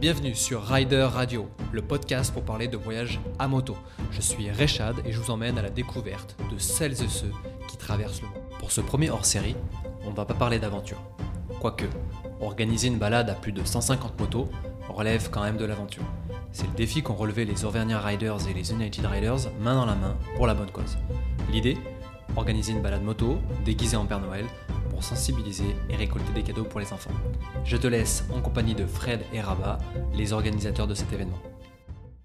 Bienvenue sur Rider Radio, le podcast pour parler de voyage à moto. Je suis Rechad et je vous emmène à la découverte de celles et ceux qui traversent le monde. Pour ce premier hors-série, on ne va pas parler d'aventure. Quoique, organiser une balade à plus de 150 motos relève quand même de l'aventure. C'est le défi qu'ont relevé les Auvergnat Riders et les United Riders main dans la main pour la bonne cause. L'idée Organiser une balade moto déguisée en Père Noël pour sensibiliser et récolter des cadeaux pour les enfants. Je te laisse en compagnie de Fred et Rabat, les organisateurs de cet événement.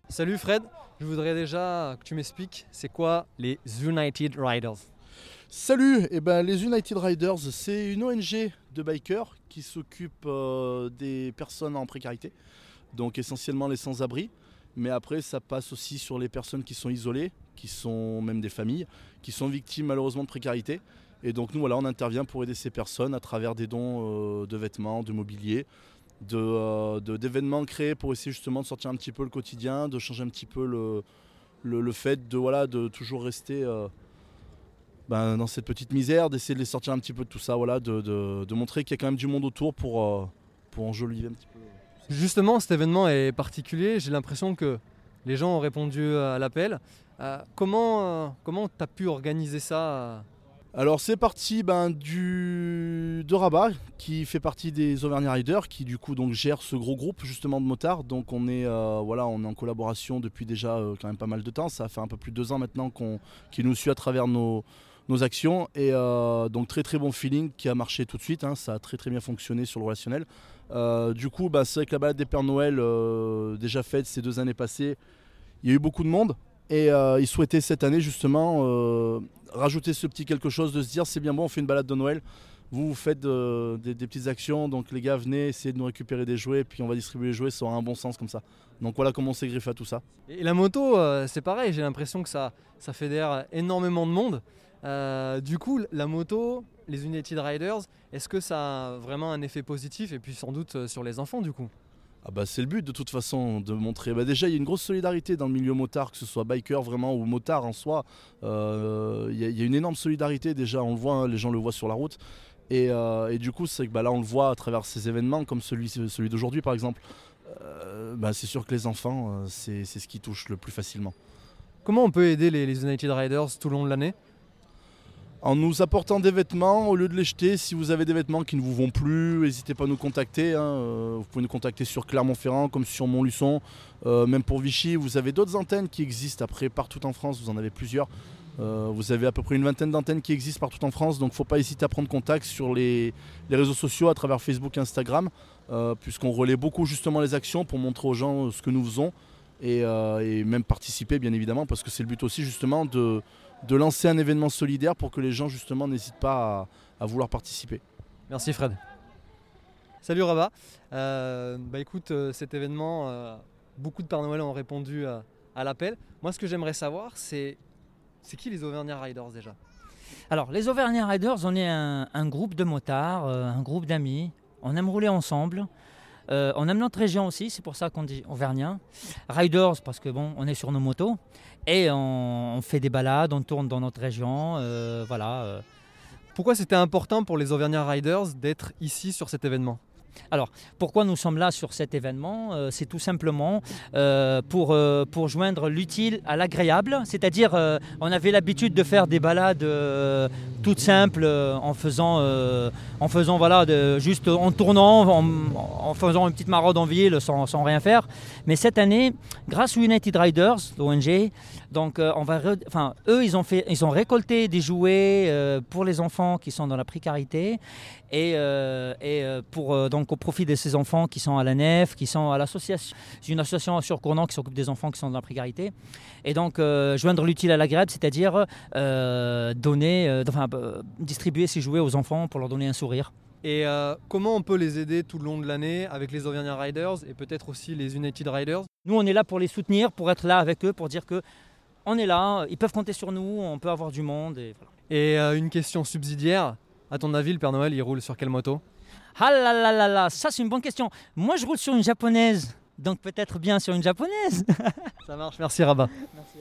Salut Fred, je voudrais déjà que tu m'expliques c'est quoi les United Riders? Salut, eh ben, les United Riders, c'est une ONG de bikers qui s'occupe euh, des personnes en précarité, donc essentiellement les sans-abri, mais après ça passe aussi sur les personnes qui sont isolées, qui sont même des familles, qui sont victimes malheureusement de précarité. Et donc nous voilà, on intervient pour aider ces personnes à travers des dons euh, de vêtements, de mobilier, de, de- d'événements créés pour essayer justement de sortir un petit peu le quotidien, de changer un petit peu le, le, fait de, voilà, de toujours rester euh, ben, dans cette petite misère, d'essayer de les sortir un petit peu de tout ça, voilà, de, de- de montrer qu'il y a quand même du monde autour pour, euh, pour enjoliver un petit peu. Justement, cet événement est particulier. J'ai l'impression que les gens ont répondu à l'appel. Euh, comment euh, comment tu as pu organiser ça euh Alors c'est parti ben, du, de Rabat qui fait partie des Auvergnat Riders qui du coup donc gère ce gros groupe justement de motards. Donc on est, euh, voilà, on en collaboration depuis déjà euh, quand même pas mal de temps. Ça fait un peu plus de deux ans maintenant qu'on, nous suit à travers nos, actions. Et euh, donc très très bon feeling qui a marché tout de suite. hein. Ça a très très bien fonctionné sur le relationnel. Du coup bah, c'est vrai que la balade des Pères Noël déjà faite ces deux années passées, il y a eu beaucoup de monde. Et euh, ils souhaitaient cette année justement euh, rajouter ce petit quelque chose de se dire c'est bien bon on fait une balade de Noël vous vous faites euh, des, petites actions donc les gars venez essayer de nous récupérer des jouets puis on va distribuer les jouets ça aura un bon sens comme ça donc voilà comment on s'est griffé à tout ça Et la moto, c'est pareil. J'ai l'impression que ça ça fédère énormément de monde. Du coup, la moto, les United Riders, est-ce que ça a vraiment un effet positif et puis sans doute sur les enfants du coup? Ah bah c'est le but de toute façon de montrer. Bah déjà il y a une grosse solidarité dans le milieu motard que ce soit biker vraiment ou motard en soi. Euh, il y, a- une énorme solidarité déjà on le voit hein, les gens le voient sur la route. Et, euh, du coup c'est que bah, là on le voit à travers ces événements comme celui, d'aujourd'hui par exemple. Euh, c'est sûr que les enfants c'est c'est ce qui touche le plus facilement. Comment on peut aider les, les United Riders tout au long de l'année? En nous apportant des vêtements, au lieu de les jeter, si vous avez des vêtements qui ne vous vont plus, n'hésitez pas à nous contacter. hein, euh, Vous pouvez nous contacter sur Clermont-Ferrand comme sur Montluçon. Euh, même pour Vichy, vous avez d'autres antennes qui existent après partout en France, vous en avez plusieurs. Euh, vous avez à peu près une vingtaine d'antennes qui existent partout en France, donc il ne faut pas hésiter à prendre contact sur les, réseaux sociaux à travers Facebook et Instagram, puisqu'on relaie beaucoup justement les actions pour montrer aux gens ce que nous faisons et même participer bien évidemment, parce que c'est le but aussi justement de, de lancer un événement solidaire pour que les gens justement n'hésitent pas à, à vouloir participer. Merci Fred. Salut Rabat. Euh, bah écoute, euh, cet événement, euh, beaucoup de Père Noël ont répondu à, à l'appel. Moi, ce que j'aimerais savoir, c'est c'est qui les Auvergnat Riders déjà? Alors, les Auvergnat Riders, on est un, un groupe de motards, euh, un groupe d'amis. On aime rouler ensemble. Euh, on aime notre région aussi, c'est pour ça qu'on dit Auvergnat. Riders, parce que bon, on est sur nos motos. Et on, fait des balades, on tourne dans notre région. euh, voilà. euh. Pourquoi c'était important pour les Auvergnat Riders d'être ici sur cet événement? Pourquoi nous sommes là sur cet événement Euh, C'est tout simplement euh, pour, euh, pour joindre l'utile à l'agréable. C'est-à-dire, on avait l'habitude de faire des balades toutes simples en faisant, en faisant voilà, juste en tournant, en, faisant une petite maraude en ville sans, sans rien faire. Mais cette année, grâce aux United Riders, l'ONG, donc on va, enfin, eux, ils ont, fait, ils ont récolté des jouets pour les enfants qui sont dans la précarité et, et pour euh, donc au profit de ces enfants qui sont à la nef, qui sont à l'association, c'est une association sur Cournant qui s'occupe des enfants qui sont dans la précarité, et donc euh, joindre l'utile à l'agréable, c'est-à-dire euh, donner, euh, enfin distribuer ces jouets aux enfants pour leur donner un sourire. Et comment on peut les aider tout le long de l'année avec les Auvergnat Riders et peut-être aussi les United Riders? Nous, on est là pour les soutenir, pour être là avec eux, pour dire que on est là, ils peuvent compter sur nous, on peut avoir du monde. Et voilà. Et euh, une question subsidiaire, à ton avis, le Père Noël, il roule sur quelle moto? Ah là là là là, ça c'est une bonne question. Moi je roule sur une japonaise, donc peut-être bien sur une japonaise. ça marche, merci Rabat. Merci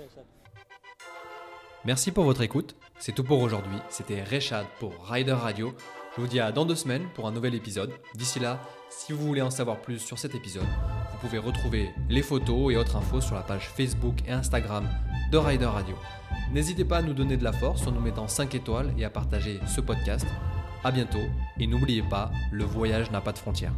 Merci pour votre écoute. C'est tout pour aujourd'hui. C'était Rechad pour Rider Radio. Je vous dis à dans deux semaines pour un nouvel épisode. D'ici là, si vous voulez en savoir plus sur cet épisode, vous pouvez retrouver les photos et autres infos sur la page Facebook et Instagram de Rider Radio. N'hésitez pas à nous donner de la force en nous mettant 5 étoiles et à partager ce podcast à bientôt et n'oubliez pas, le voyage n'a pas de frontières.